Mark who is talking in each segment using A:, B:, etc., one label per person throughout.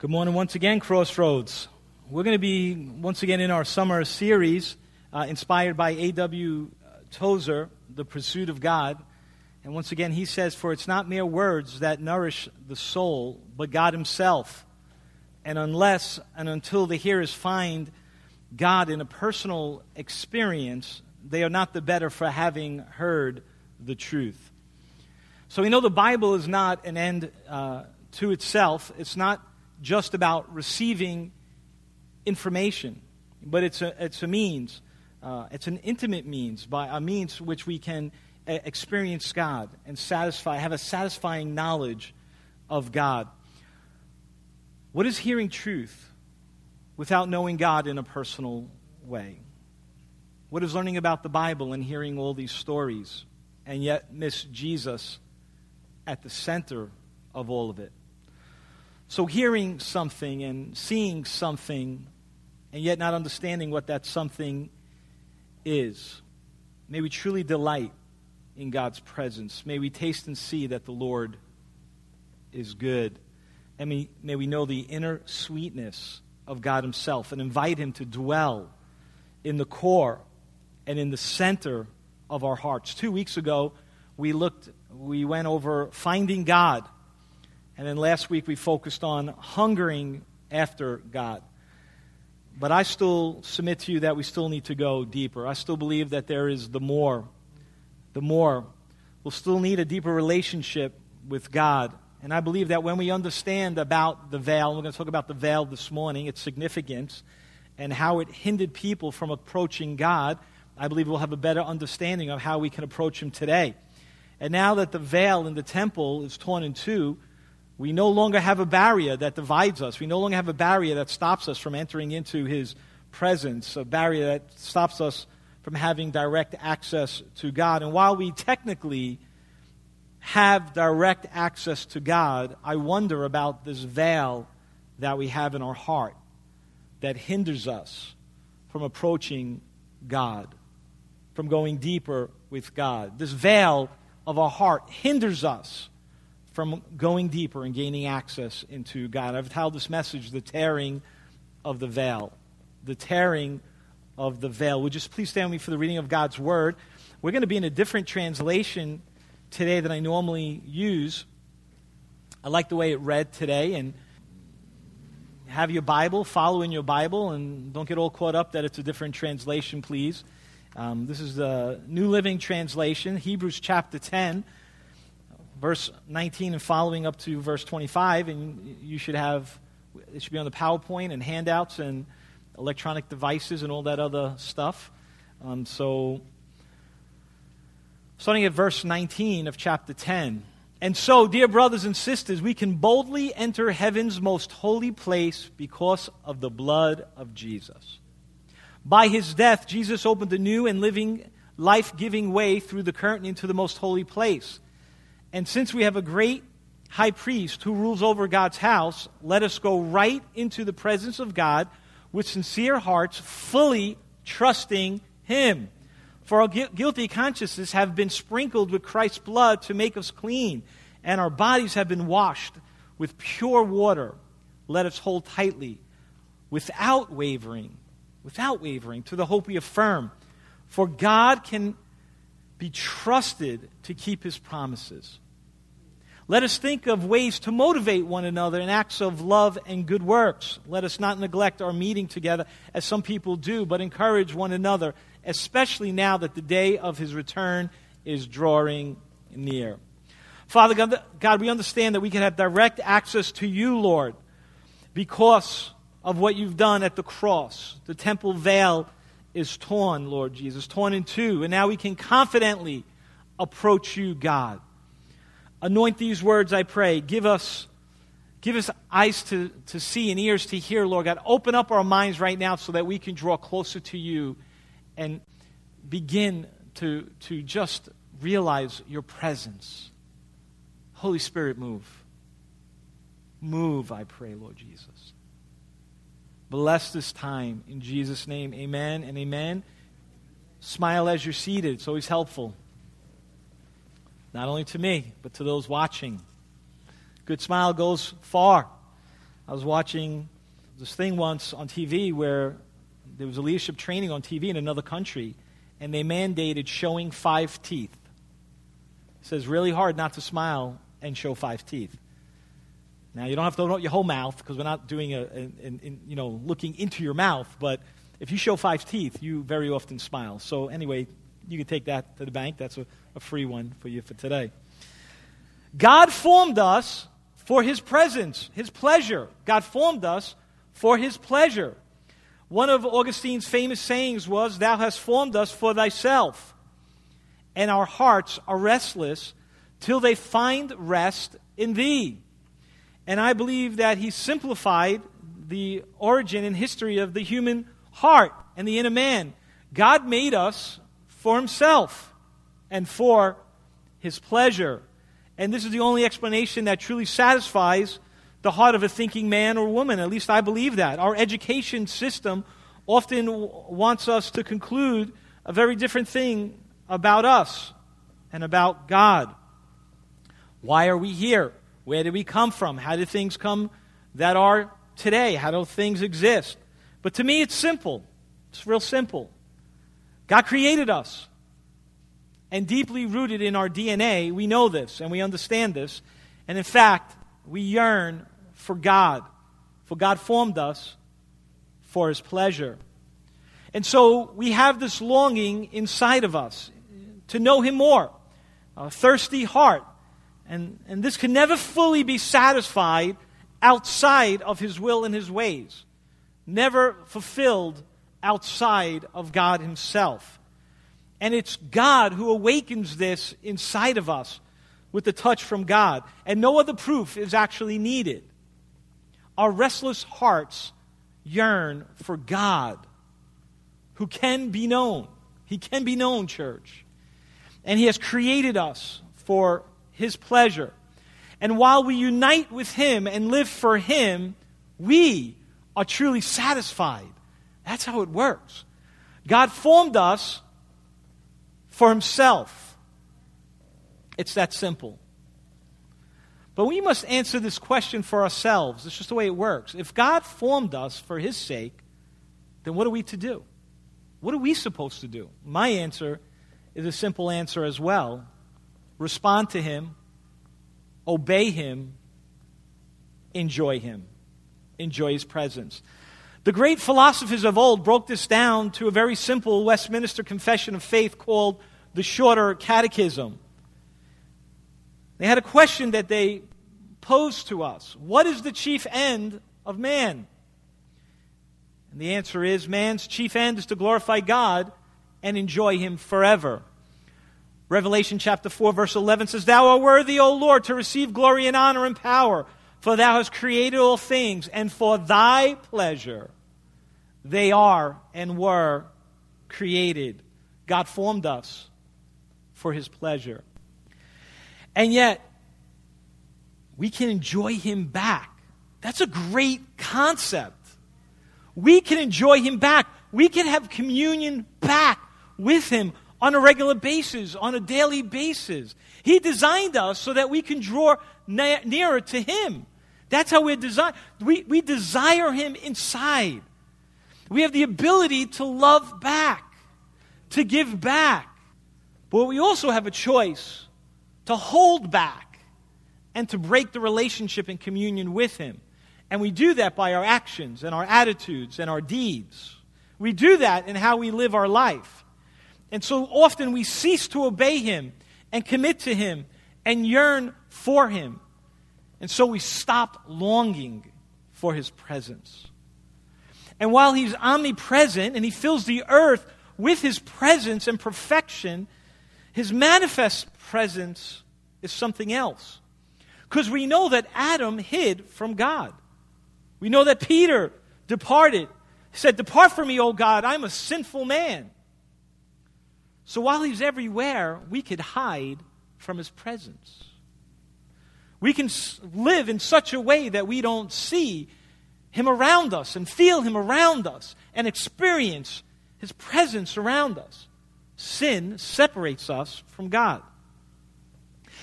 A: Good morning once again, Crossroads. We're going to be once again in our summer series uh, inspired by A.W. Tozer, The Pursuit of God. And once again, he says, For it's not mere words that nourish the soul, but God Himself. And unless and until the hearers find God in a personal experience, they are not the better for having heard the truth. So we know the Bible is not an end uh, to itself. It's not just about receiving information, but it's a, it's a means. Uh, it's an intimate means, by a means which we can uh, experience God and satisfy, have a satisfying knowledge of God. What is hearing truth without knowing God in a personal way? What is learning about the Bible and hearing all these stories and yet miss Jesus at the center of all of it? So, hearing something and seeing something, and yet not understanding what that something is, may we truly delight in God's presence. May we taste and see that the Lord is good. And may, may we know the inner sweetness of God Himself and invite Him to dwell in the core and in the center of our hearts. Two weeks ago, we looked, we went over finding God and then last week we focused on hungering after God. But I still submit to you that we still need to go deeper. I still believe that there is the more. The more. We'll still need a deeper relationship with God. And I believe that when we understand about the veil, we're going to talk about the veil this morning, its significance, and how it hindered people from approaching God, I believe we'll have a better understanding of how we can approach Him today. And now that the veil in the temple is torn in two, we no longer have a barrier that divides us. We no longer have a barrier that stops us from entering into His presence, a barrier that stops us from having direct access to God. And while we technically have direct access to God, I wonder about this veil that we have in our heart that hinders us from approaching God, from going deeper with God. This veil of our heart hinders us from going deeper and gaining access into God. I've titled this message, The Tearing of the Veil. The Tearing of the Veil. Would you just please stand with me for the reading of God's Word? We're going to be in a different translation today than I normally use. I like the way it read today, and have your Bible, follow in your Bible, and don't get all caught up that it's a different translation, please. Um, this is the New Living Translation, Hebrews chapter 10 verse 19 and following up to verse 25, and you should have, it should be on the PowerPoint and handouts and electronic devices and all that other stuff. Um, so, starting at verse 19 of chapter 10. And so, dear brothers and sisters, we can boldly enter heaven's most holy place because of the blood of Jesus. By his death, Jesus opened a new and living, life giving way through the curtain into the most holy place. And since we have a great high priest who rules over God's house, let us go right into the presence of God with sincere hearts, fully trusting Him. For our guilty consciences have been sprinkled with Christ's blood to make us clean, and our bodies have been washed with pure water. Let us hold tightly, without wavering, without wavering, to the hope we affirm. For God can be trusted to keep his promises. Let us think of ways to motivate one another in acts of love and good works. Let us not neglect our meeting together as some people do, but encourage one another, especially now that the day of his return is drawing near. Father God, God, we understand that we can have direct access to you, Lord, because of what you've done at the cross. The temple veil is torn, Lord Jesus, torn in two. And now we can confidently approach you, God. Anoint these words, I pray. Give us, give us eyes to, to see and ears to hear, Lord God. Open up our minds right now so that we can draw closer to you and begin to, to just realize your presence. Holy Spirit, move. Move, I pray, Lord Jesus. Bless this time. In Jesus' name, amen and amen. Smile as you're seated. It's always helpful. Not only to me, but to those watching. Good smile goes far. I was watching this thing once on TV where there was a leadership training on TV in another country, and they mandated showing five teeth. It says really hard not to smile and show five teeth. Now you don't have to open up your whole mouth because we're not doing a, a, a, a, you know looking into your mouth, but if you show five teeth, you very often smile. So anyway, you can take that to the bank. That's a, a free one for you for today. God formed us for His presence, His pleasure. God formed us for His pleasure. One of Augustine's famous sayings was, Thou hast formed us for thyself, and our hearts are restless till they find rest in thee. And I believe that he simplified the origin and history of the human heart and the inner man. God made us for himself and for his pleasure. And this is the only explanation that truly satisfies the heart of a thinking man or woman. At least I believe that. Our education system often wants us to conclude a very different thing about us and about God. Why are we here? Where did we come from? How did things come that are today? How do things exist? But to me, it's simple. It's real simple. God created us. And deeply rooted in our DNA, we know this and we understand this. And in fact, we yearn for God. For God formed us for his pleasure. And so we have this longing inside of us to know him more, a thirsty heart. And, and this can never fully be satisfied outside of his will and his ways, never fulfilled outside of God himself. And it's God who awakens this inside of us with the touch from God. And no other proof is actually needed. Our restless hearts yearn for God who can be known. He can be known, church. And He has created us for His pleasure. And while we unite with Him and live for Him, we are truly satisfied. That's how it works. God formed us for Himself. It's that simple. But we must answer this question for ourselves. It's just the way it works. If God formed us for His sake, then what are we to do? What are we supposed to do? My answer is a simple answer as well respond to Him, obey Him, enjoy Him, enjoy His presence. The great philosophers of old broke this down to a very simple Westminster Confession of Faith called the Shorter Catechism. They had a question that they posed to us What is the chief end of man? And the answer is man's chief end is to glorify God and enjoy Him forever. Revelation chapter 4, verse 11 says, Thou art worthy, O Lord, to receive glory and honor and power, for thou hast created all things, and for thy pleasure they are and were created. God formed us for his pleasure. And yet, we can enjoy him back. That's a great concept. We can enjoy him back. We can have communion back with him on a regular basis, on a daily basis. He designed us so that we can draw na- nearer to him. That's how we're designed. We, we desire him inside. We have the ability to love back, to give back. But we also have a choice to hold back and to break the relationship and communion with Him. And we do that by our actions and our attitudes and our deeds. We do that in how we live our life. And so often we cease to obey Him and commit to Him and yearn for Him. And so we stop longing for His presence. And while He's omnipresent and He fills the earth with His presence and perfection, His manifest presence is something else. Because we know that Adam hid from God. We know that Peter departed. Said, Depart from me, O God, I'm a sinful man. So while he's everywhere, we could hide from his presence. We can live in such a way that we don't see him around us and feel him around us and experience his presence around us. Sin separates us from God.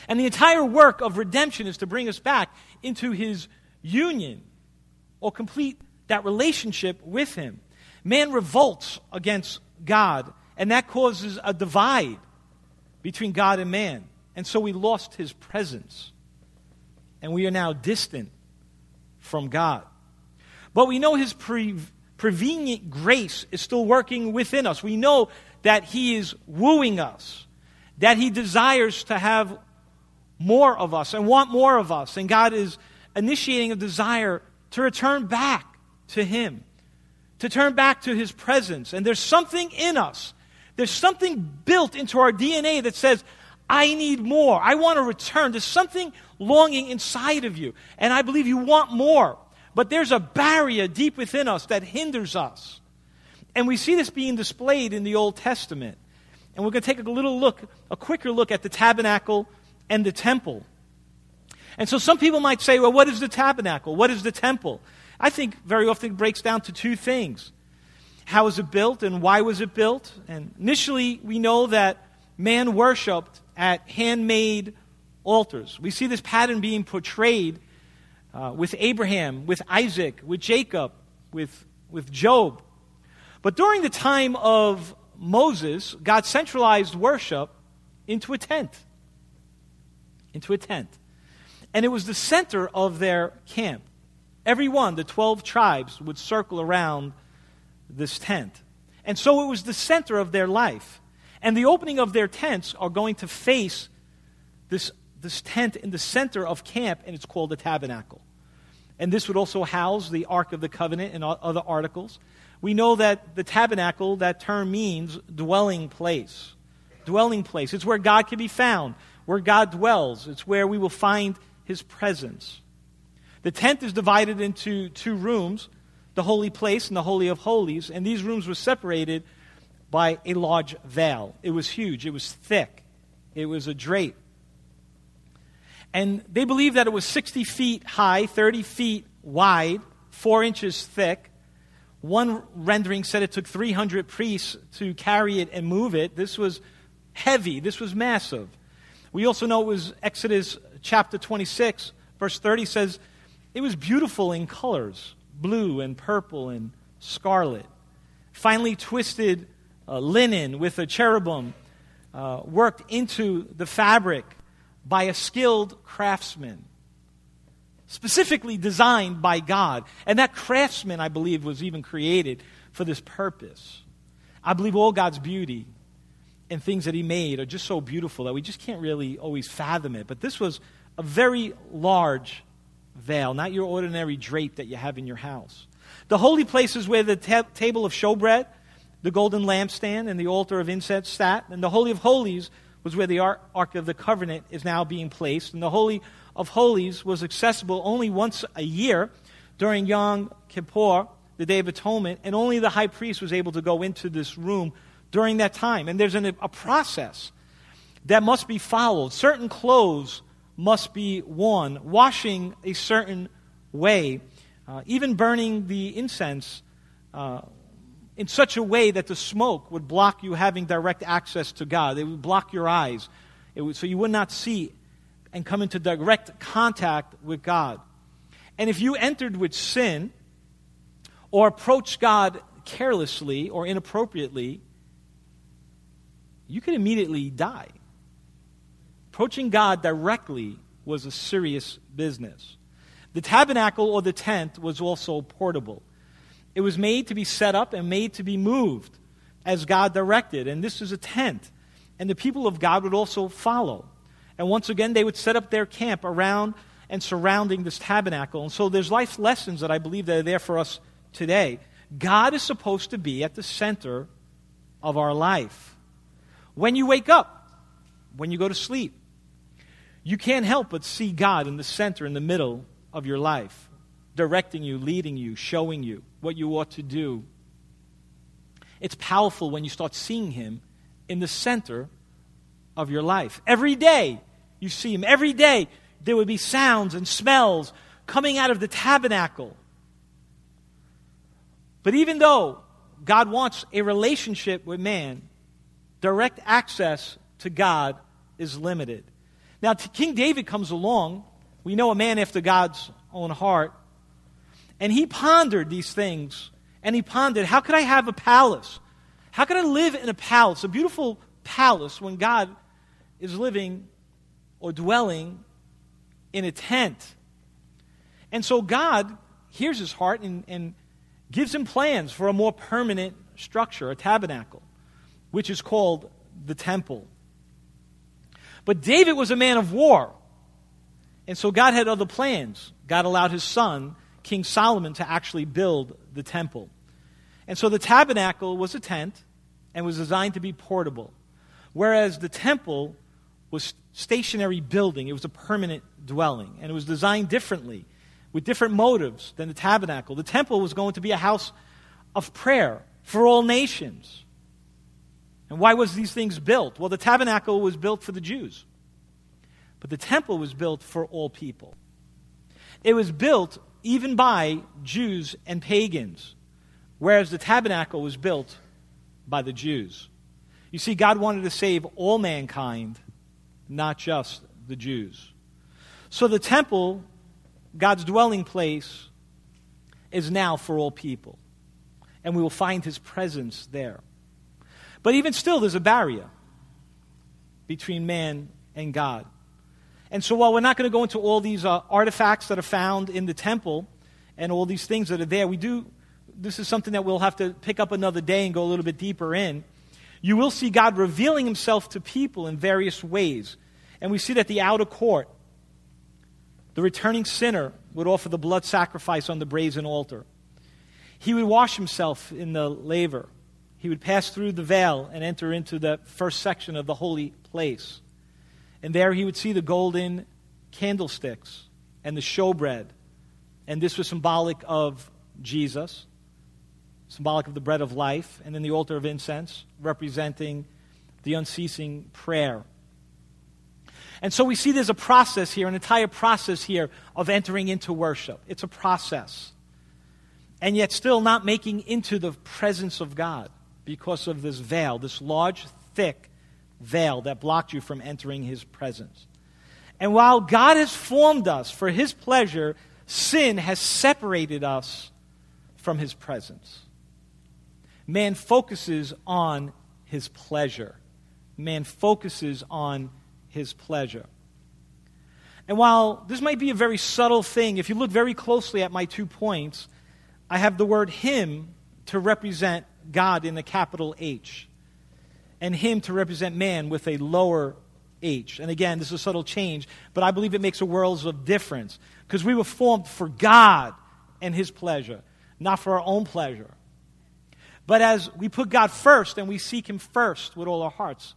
A: And the entire work of redemption is to bring us back into his union or complete that relationship with Him. Man revolts against God, and that causes a divide between God and man. And so we lost His presence, and we are now distant from God. But we know His pre- prevenient grace is still working within us. We know that He is wooing us, that He desires to have more of us and want more of us. And God is initiating a desire to return back to Him, to turn back to His presence. And there's something in us, there's something built into our DNA that says, I need more. I want to return. There's something longing inside of you. And I believe you want more. But there's a barrier deep within us that hinders us. And we see this being displayed in the Old Testament. And we're going to take a little look, a quicker look at the tabernacle and the temple. And so some people might say, well, what is the tabernacle? What is the temple? I think very often it breaks down to two things. How was it built and why was it built? And initially, we know that man worshiped at handmade altars. We see this pattern being portrayed uh, with Abraham, with Isaac, with Jacob, with, with Job. But during the time of Moses, God centralized worship into a tent into a tent. And it was the center of their camp. Every one, the 12 tribes, would circle around this tent. And so it was the center of their life. And the opening of their tents are going to face this, this tent in the center of camp, and it's called the tabernacle. And this would also house the Ark of the Covenant and other articles. We know that the tabernacle, that term means dwelling place. Dwelling place. It's where God can be found where God dwells. It's where we will find his presence. The tent is divided into two rooms the holy place and the holy of holies, and these rooms were separated by a large veil. It was huge, it was thick, it was a drape. And they believed that it was 60 feet high, 30 feet wide, 4 inches thick. One rendering said it took 300 priests to carry it and move it. This was heavy, this was massive. We also know it was Exodus chapter 26, verse 30 says, it was beautiful in colors blue and purple and scarlet. Finely twisted uh, linen with a cherubim uh, worked into the fabric by a skilled craftsman, specifically designed by God. And that craftsman, I believe, was even created for this purpose. I believe all God's beauty and things that he made are just so beautiful that we just can't really always fathom it. But this was a very large veil, not your ordinary drape that you have in your house. The holy place is where the ta- table of showbread, the golden lampstand, and the altar of incense sat. And the Holy of Holies was where the Ark of the Covenant is now being placed. And the Holy of Holies was accessible only once a year during Yom Kippur, the Day of Atonement, and only the high priest was able to go into this room during that time. And there's an, a process that must be followed. Certain clothes must be worn, washing a certain way, uh, even burning the incense uh, in such a way that the smoke would block you having direct access to God. It would block your eyes, would, so you would not see and come into direct contact with God. And if you entered with sin or approached God carelessly or inappropriately, you could immediately die. Approaching God directly was a serious business. The tabernacle or the tent was also portable. It was made to be set up and made to be moved as God directed. And this was a tent. And the people of God would also follow. And once again, they would set up their camp around and surrounding this tabernacle. And so there's life lessons that I believe that are there for us today. God is supposed to be at the center of our life when you wake up, when you go to sleep. You can't help but see God in the center, in the middle of your life, directing you, leading you, showing you what you ought to do. It's powerful when you start seeing Him in the center of your life. Every day you see Him. Every day there would be sounds and smells coming out of the tabernacle. But even though God wants a relationship with man, direct access to God is limited. Now, King David comes along. We know a man after God's own heart. And he pondered these things. And he pondered, how could I have a palace? How could I live in a palace, a beautiful palace, when God is living or dwelling in a tent? And so God hears his heart and, and gives him plans for a more permanent structure, a tabernacle, which is called the temple. But David was a man of war. And so God had other plans. God allowed his son, King Solomon, to actually build the temple. And so the tabernacle was a tent and was designed to be portable, whereas the temple was stationary building. It was a permanent dwelling, and it was designed differently, with different motives than the tabernacle. The temple was going to be a house of prayer for all nations. And why was these things built? Well, the tabernacle was built for the Jews. But the temple was built for all people. It was built even by Jews and pagans, whereas the tabernacle was built by the Jews. You see, God wanted to save all mankind, not just the Jews. So the temple, God's dwelling place, is now for all people. And we will find his presence there. But even still, there's a barrier between man and God. And so, while we're not going to go into all these uh, artifacts that are found in the temple and all these things that are there, we do. This is something that we'll have to pick up another day and go a little bit deeper in. You will see God revealing himself to people in various ways. And we see that the outer court, the returning sinner would offer the blood sacrifice on the brazen altar. He would wash himself in the laver he would pass through the veil and enter into the first section of the holy place. And there he would see the golden candlesticks and the showbread. And this was symbolic of Jesus, symbolic of the bread of life, and then the altar of incense, representing the unceasing prayer. And so we see there's a process here, an entire process here of entering into worship. It's a process. And yet, still not making into the presence of God because of this veil, this large, thick veil that blocked you from entering his presence. And while God has formed us for his pleasure, sin has separated us from his presence. Man focuses on his pleasure. Man focuses on his pleasure. And while this might be a very subtle thing, if you look very closely at my two points, I have the word him to represent God in a capital H, and Him to represent man with a lower H. And again, this is a subtle change, but I believe it makes a world of difference because we were formed for God and His pleasure, not for our own pleasure. But as we put God first and we seek Him first with all our hearts,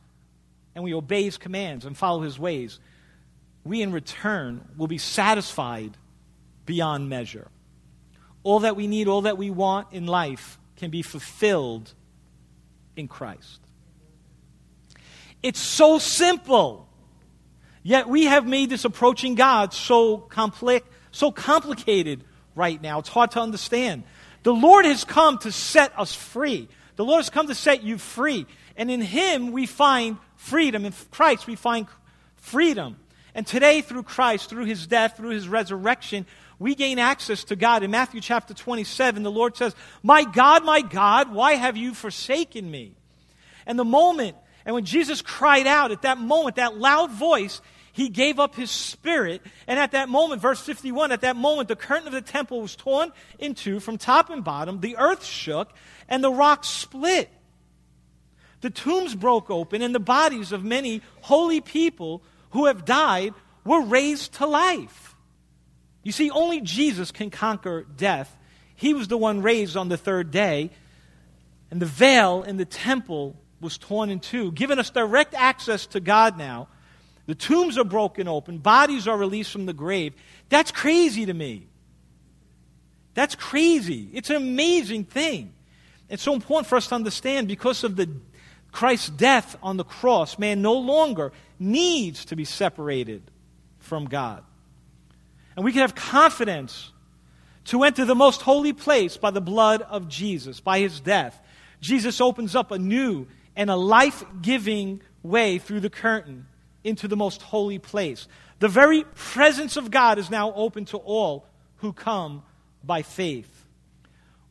A: and we obey His commands and follow His ways, we in return will be satisfied beyond measure. All that we need, all that we want in life can be fulfilled in Christ. It's so simple. Yet we have made this approaching God so complex, so complicated right now. It's hard to understand. The Lord has come to set us free. The Lord has come to set you free. And in Him we find freedom. In Christ we find freedom. And today, through Christ, through His death, through His resurrection, we gain access to God. In Matthew chapter 27, the Lord says, My God, my God, why have you forsaken me? And the moment, and when Jesus cried out at that moment, that loud voice, he gave up his spirit. And at that moment, verse 51, at that moment, the curtain of the temple was torn in two from top and bottom, the earth shook, and the rocks split. The tombs broke open, and the bodies of many holy people who have died were raised to life. You see, only Jesus can conquer death. He was the one raised on the third day, and the veil in the temple was torn in two, giving us direct access to God now. The tombs are broken open, bodies are released from the grave. That's crazy to me. That's crazy. It's an amazing thing. It's so important for us to understand because of the Christ's death on the cross, man no longer needs to be separated from God. And we can have confidence to enter the most holy place by the blood of Jesus, by his death. Jesus opens up a new and a life giving way through the curtain into the most holy place. The very presence of God is now open to all who come by faith.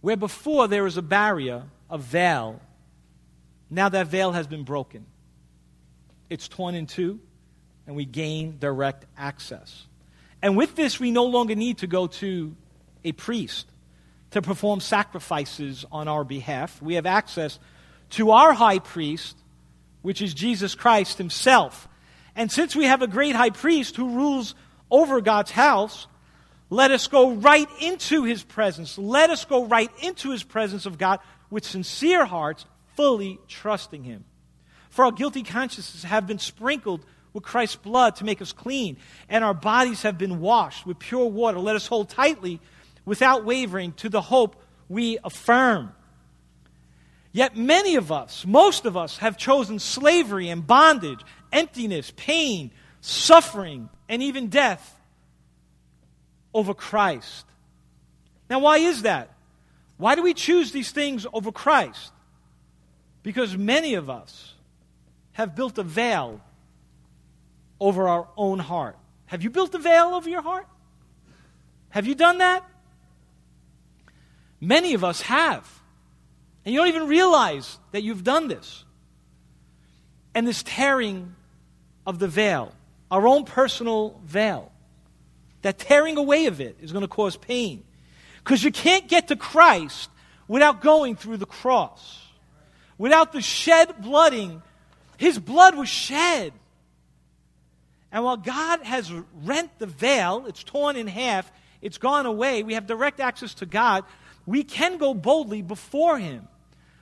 A: Where before there was a barrier, a veil, now that veil has been broken. It's torn in two, and we gain direct access. And with this, we no longer need to go to a priest to perform sacrifices on our behalf. We have access to our high priest, which is Jesus Christ himself. And since we have a great high priest who rules over God's house, let us go right into his presence. Let us go right into his presence of God with sincere hearts, fully trusting him. For our guilty consciences have been sprinkled with Christ's blood to make us clean, and our bodies have been washed with pure water. Let us hold tightly, without wavering, to the hope we affirm. Yet many of us, most of us, have chosen slavery and bondage, emptiness, pain, suffering, and even death over Christ. Now, why is that? Why do we choose these things over Christ? Because many of us have built a veil over our own heart. Have you built a veil over your heart? Have you done that? Many of us have. And you don't even realize that you've done this. And this tearing of the veil, our own personal veil, that tearing away of it is going to cause pain. Because you can't get to Christ without going through the cross, without the shed blooding. His blood was shed. And while God has rent the veil, it's torn in half, it's gone away, we have direct access to God, we can go boldly before Him.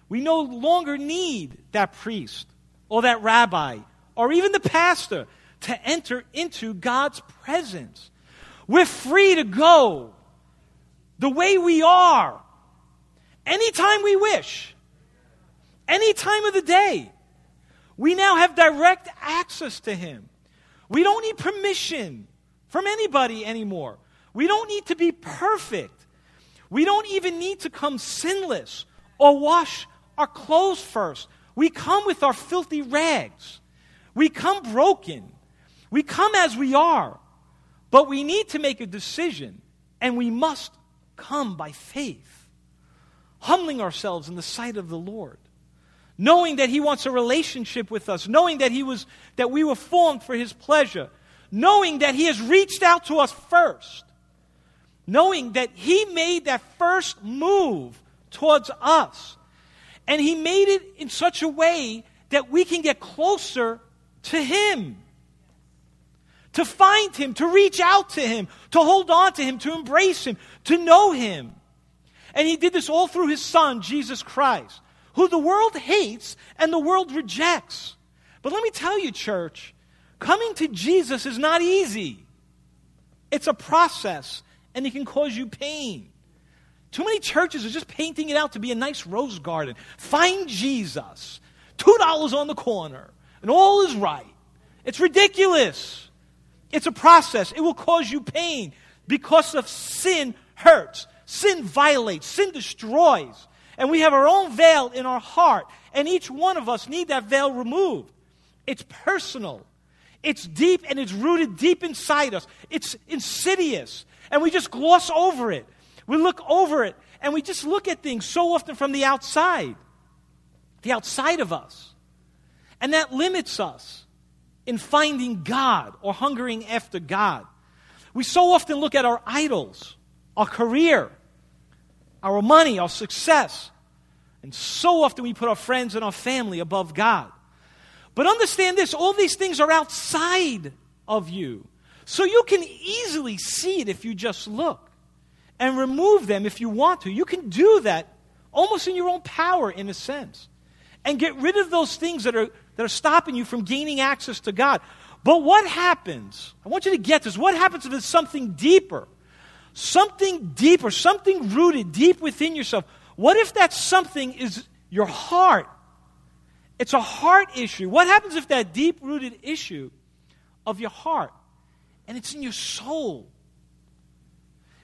A: We no longer need that priest or that rabbi or even the pastor to enter into God's presence. We're free to go the way we are, anytime we wish, any time of the day. We now have direct access to Him. We don't need permission from anybody anymore. We don't need to be perfect. We don't even need to come sinless or wash our clothes first. We come with our filthy rags. We come broken. We come as we are. But we need to make a decision, and we must come by faith, humbling ourselves in the sight of the Lord, knowing that He wants a relationship with us, knowing that, he was, that we were formed for His pleasure, knowing that He has reached out to us first, knowing that He made that first move towards us. And He made it in such a way that we can get closer to Him. To find Him, to reach out to Him, to hold on to Him, to embrace Him, to know Him. And He did this all through His Son, Jesus Christ, who the world hates and the world rejects. But let me tell you, church, coming to Jesus is not easy. It's a process, and it can cause you pain. Too many churches are just painting it out to be a nice rose garden. Find Jesus. $2 on the corner, and all is right. It's ridiculous. It's a process. It will cause you pain because of sin hurts. Sin violates. Sin destroys. And we have our own veil in our heart. And each one of us need that veil removed. It's personal. It's deep and it's rooted deep inside us. It's insidious. And we just gloss over it. We look over it and we just look at things so often from the outside, the outside of us. And that limits us in finding God or hungering after God. We so often look at our idols, our career, our money, our success, and so often we put our friends and our family above God. But understand this all these things are outside of you. So you can easily see it if you just look and remove them if you want to. You can do that almost in your own power, in a sense, and get rid of those things that are that are stopping you from gaining access to God. But what happens? I want you to get this. What happens if it's something deeper? Something deep or something rooted deep within yourself. What if that something is your heart? It's a heart issue. What happens if that deep rooted issue of your heart and it's in your soul?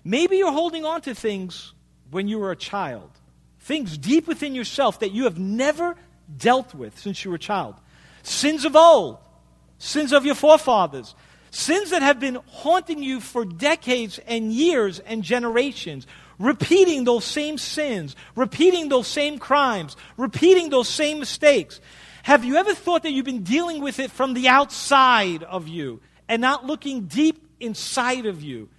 A: Maybe you're holding on to things when you were a child, things deep within yourself that you have never dealt with since you were a child. Sins of old, sins of your forefathers, sins that have been haunting you for decades and years and generations, repeating those same sins, repeating those same crimes, repeating those same mistakes. Have you ever thought that you've been dealing with it from the outside of you and not looking deep inside of you?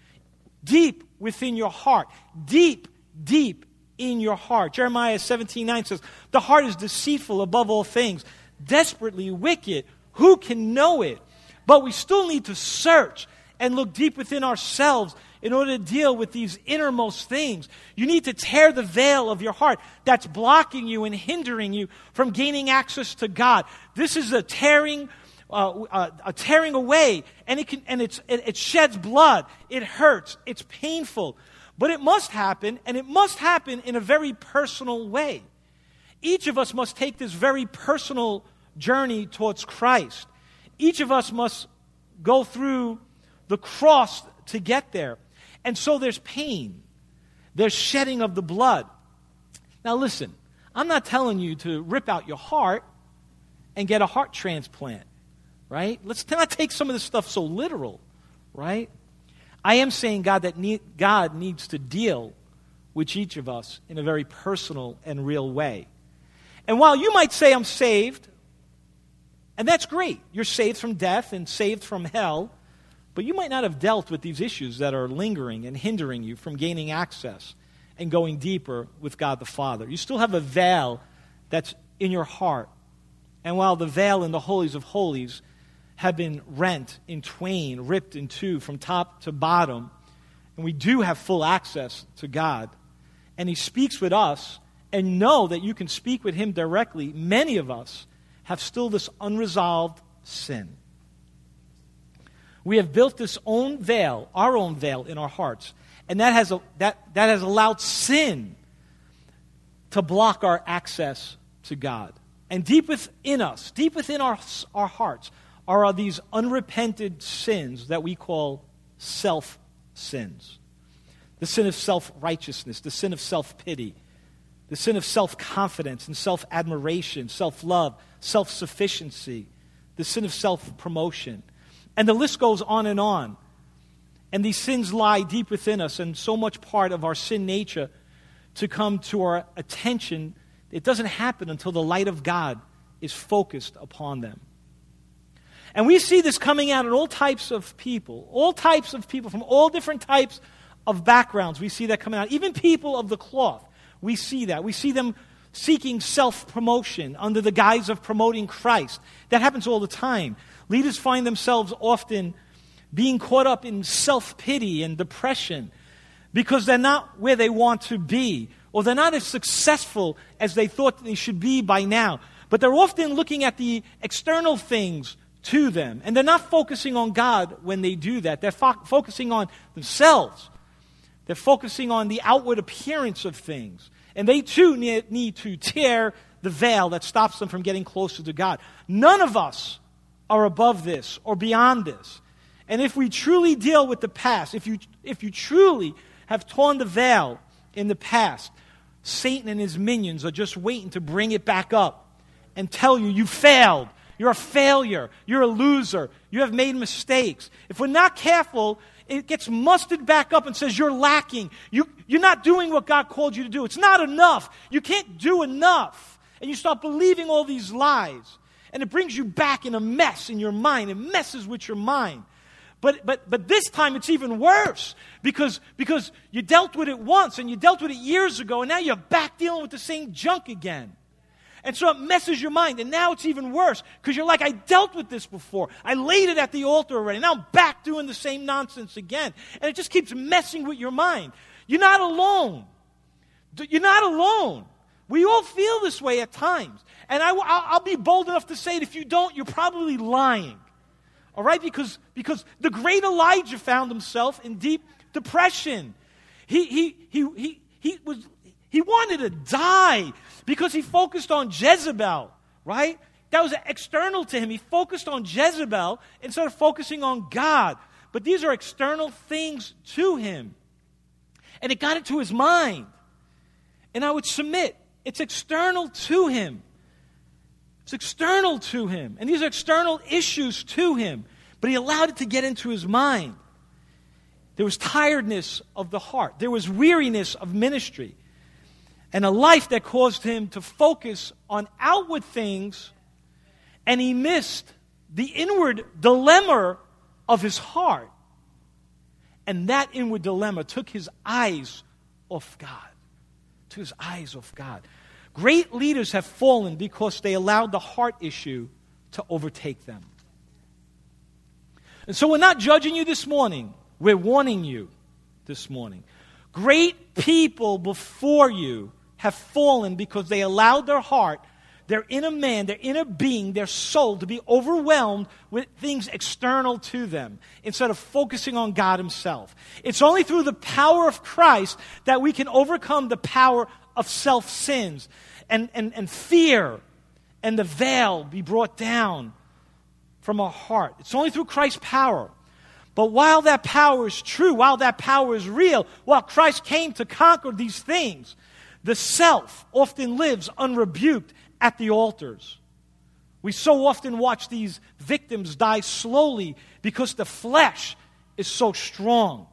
A: Deep within your heart. Deep, deep in your heart. Jeremiah 17 9 says, The heart is deceitful above all things, desperately wicked. Who can know it? But we still need to search and look deep within ourselves in order to deal with these innermost things. You need to tear the veil of your heart that's blocking you and hindering you from gaining access to God. This is a tearing. Uh, uh, a tearing away, and it can, and it's, it, it sheds blood. It hurts. It's painful, but it must happen, and it must happen in a very personal way. Each of us must take this very personal journey towards Christ. Each of us must go through the cross to get there. And so there's pain, there's shedding of the blood. Now, listen, I'm not telling you to rip out your heart and get a heart transplant, right? Let's not take some of this stuff so literal, right? I am saying, God, that need, God needs to deal with each of us in a very personal and real way. And while you might say, I'm saved, and that's great, you're saved from death and saved from hell. But you might not have dealt with these issues that are lingering and hindering you from gaining access and going deeper with God the Father. You still have a veil that's in your heart. And while the veil in the holies of holies have been rent in twain, ripped in two from top to bottom, and we do have full access to God, and He speaks with us, and know that you can speak with Him directly, many of us have still this unresolved sin. We have built this own veil, our own veil in our hearts. And that has, that, that has allowed sin to block our access to God. And deep within us, deep within our, our hearts, are these unrepented sins that we call self sins. The sin of self righteousness, the sin of self pity, the sin of self confidence and self admiration, self love, self sufficiency, the sin of self promotion. And the list goes on and on. And these sins lie deep within us, and so much part of our sin nature to come to our attention, it doesn't happen until the light of God is focused upon them. And we see this coming out in all types of people, all types of people from all different types of backgrounds. We see that coming out. Even people of the cloth, we see that. We see them seeking self promotion under the guise of promoting Christ. That happens all the time. Leaders find themselves often being caught up in self pity and depression because they're not where they want to be, or they're not as successful as they thought they should be by now. But they're often looking at the external things to them, and they're not focusing on God when they do that. They're fo- focusing on themselves, they're focusing on the outward appearance of things. And they too need, to tear the veil that stops them from getting closer to God. None of us are above this or beyond this. And if we truly deal with the past, if you, if you truly have torn the veil in the past, Satan and his minions are just waiting to bring it back up and tell you you failed. You're a failure. You're a loser. You have made mistakes. If we're not careful, it gets mustered back up and says you're lacking. You, you're not doing what God called you to do. It's not enough. You can't do enough. And you start believing all these lies and it brings you back in a mess in your mind. It messes with your mind. But, but, but this time it's even worse because, because you dealt with it once and you dealt with it years ago and now you're back dealing with the same junk again. And so it messes your mind. And now it's even worse because you're like, I dealt with this before. I laid it at the altar already. Now I'm back doing the same nonsense again. And it just keeps messing with your mind. You're not alone. You're not alone. We all feel this way at times. And I, will be bold enough to say that if you don't, you're probably lying. All right? Because, because the great Elijah found himself in deep depression. He, he, he, he, he, was, he wanted to die because he focused on Jezebel, right? That was external to him. He focused on Jezebel instead of focusing on God. But these are external things to him. And it got into his mind. And I would submit it's external to him. It's external to him. And these are external issues to him. But he allowed it to get into his mind. There was tiredness of the heart. There was weariness of ministry. And a life that caused him to focus on outward things, and he missed the inward dilemma of his heart. And that inward dilemma took his eyes off God. Took his eyes off God. Great leaders have fallen because they allowed the heart issue to overtake them. And so we're not judging you this morning, we're warning you this morning. Great people before you have fallen because they allowed their heart, their inner man, their inner being, their soul to be overwhelmed with things external to them instead of focusing on God Himself. It's only through the power of Christ that we can overcome the power of self sins and, and, and fear and the veil be brought down from our heart. It's only through Christ's power. But while that power is true, while that power is real, while Christ came to conquer these things, the self often lives unrebuked at the altars. We so often watch these victims die slowly because the flesh is so strong.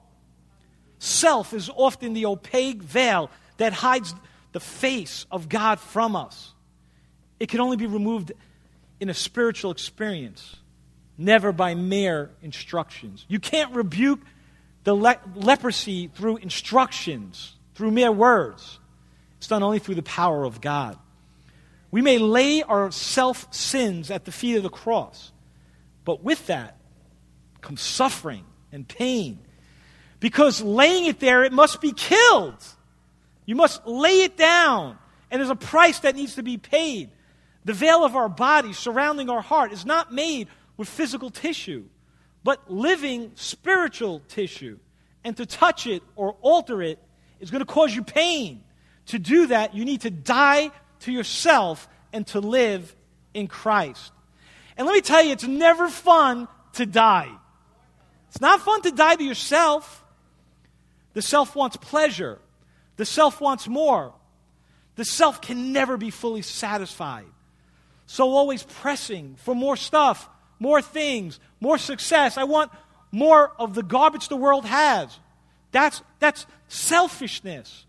A: Self is often the opaque veil that hides the face of God from us. It can only be removed in a spiritual experience never by mere instructions. You can't rebuke the le- leprosy through instructions, through mere words. It's done only through the power of God. We may lay our self sins at the feet of the cross, but with that comes suffering and pain. Because laying it there, it must be killed. You must lay it down, and there's a price that needs to be paid. The veil of our body surrounding our heart is not made with physical tissue, but living spiritual tissue. And to touch it or alter it is going to cause you pain. To do that, you need to die to yourself and to live in Christ. And let me tell you, it's never fun to die. It's not fun to die to yourself. The self wants pleasure, the self wants more. The self can never be fully satisfied. So, always pressing for more stuff, more things, more success. I want more of the garbage the world has. That's, that's selfishness.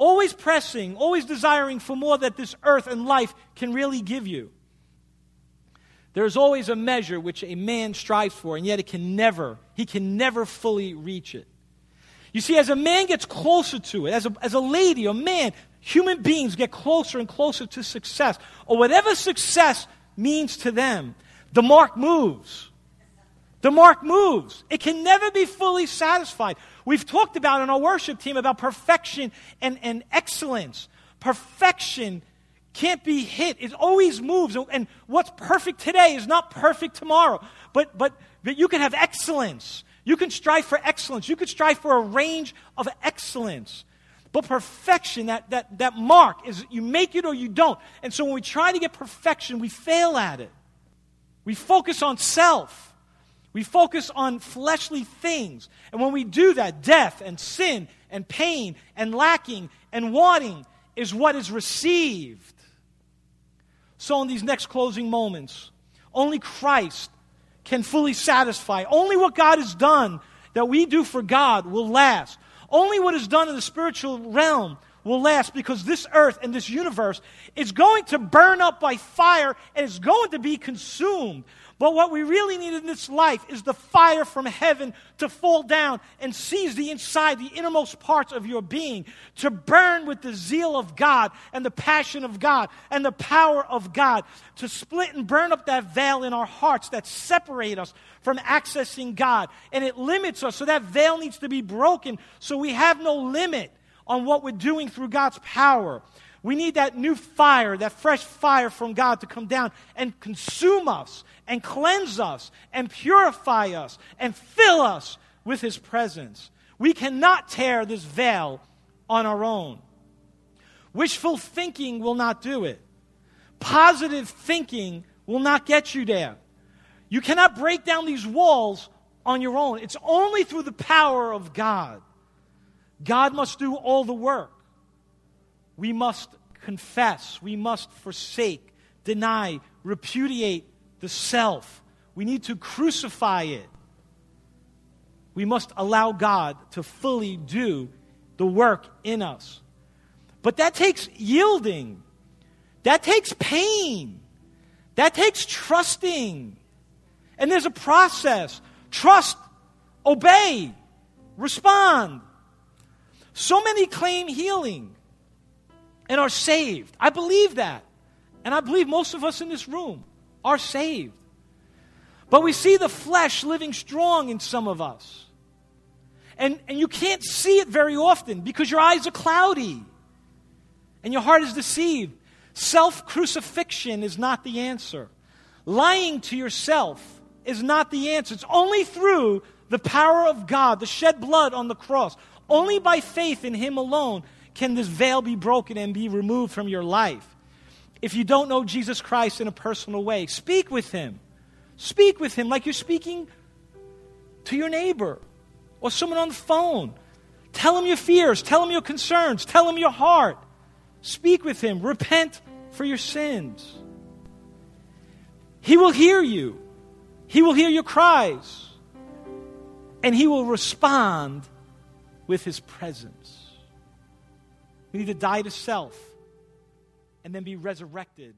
A: Always pressing, always desiring for more that this earth and life can really give you. There's always a measure which a man strives for, and yet it can never, he can never fully reach it. You see, as a man gets closer to it, as a, as a lady, a man, human beings get closer and closer to success, or whatever success means to them, the mark moves. The mark moves. It can never be fully satisfied. We've talked about in our worship team about perfection and, and excellence. Perfection can't be hit. It always moves. And what's perfect today is not perfect tomorrow. But, but, but you can have excellence. You can strive for excellence. You can strive for a range of excellence. But perfection, that, that, that mark, is you make it or you don't. And so when we try to get perfection, we fail at it. We focus on self. We focus on fleshly things. And when we do that, death and sin and pain and lacking and wanting is what is received. So, in these next closing moments, only Christ can fully satisfy. Only what God has done that we do for God will last. Only what is done in the spiritual realm will last because this earth and this universe is going to burn up by fire and it's going to be consumed. But what we really need in this life is the fire from heaven to fall down and seize the inside, the innermost parts of your being, to burn with the zeal of God and the passion of God and the power of God, to split and burn up that veil in our hearts that separate us from accessing God. And it limits us, so that veil needs to be broken so we have no limit on what we're doing through God's power. We need that new fire, that fresh fire from God to come down and consume us and cleanse us and purify us and fill us with His presence. We cannot tear this veil on our own. Wishful thinking will not do it. Positive thinking will not get you there. You cannot break down these walls on your own. It's only through the power of God. God must do all the work. We must confess. We must forsake, deny, repudiate the self. We need to crucify it. We must allow God to fully do the work in us. But that takes yielding, that takes pain, that takes trusting. And there's a process trust, obey, respond. So many claim healing and are saved. I believe that. And I believe most of us in this room are saved. But we see the flesh living strong in some of us. And, and you can't see it very often because your eyes are cloudy and your heart is deceived. Self crucifixion is not the answer. Lying to yourself is not the answer. It's only through the power of God, the shed blood on the cross. Only by faith in Him alone can this veil be broken and be removed from your life. If you don't know Jesus Christ in a personal way, speak with Him. Speak with Him like you're speaking to your neighbor or someone on the phone. Tell Him your fears, tell Him your concerns, tell Him your heart. Speak with Him. Repent for your sins. He will hear you, He will hear your cries, and He will respond with His presence. We need to die to self and then be resurrected.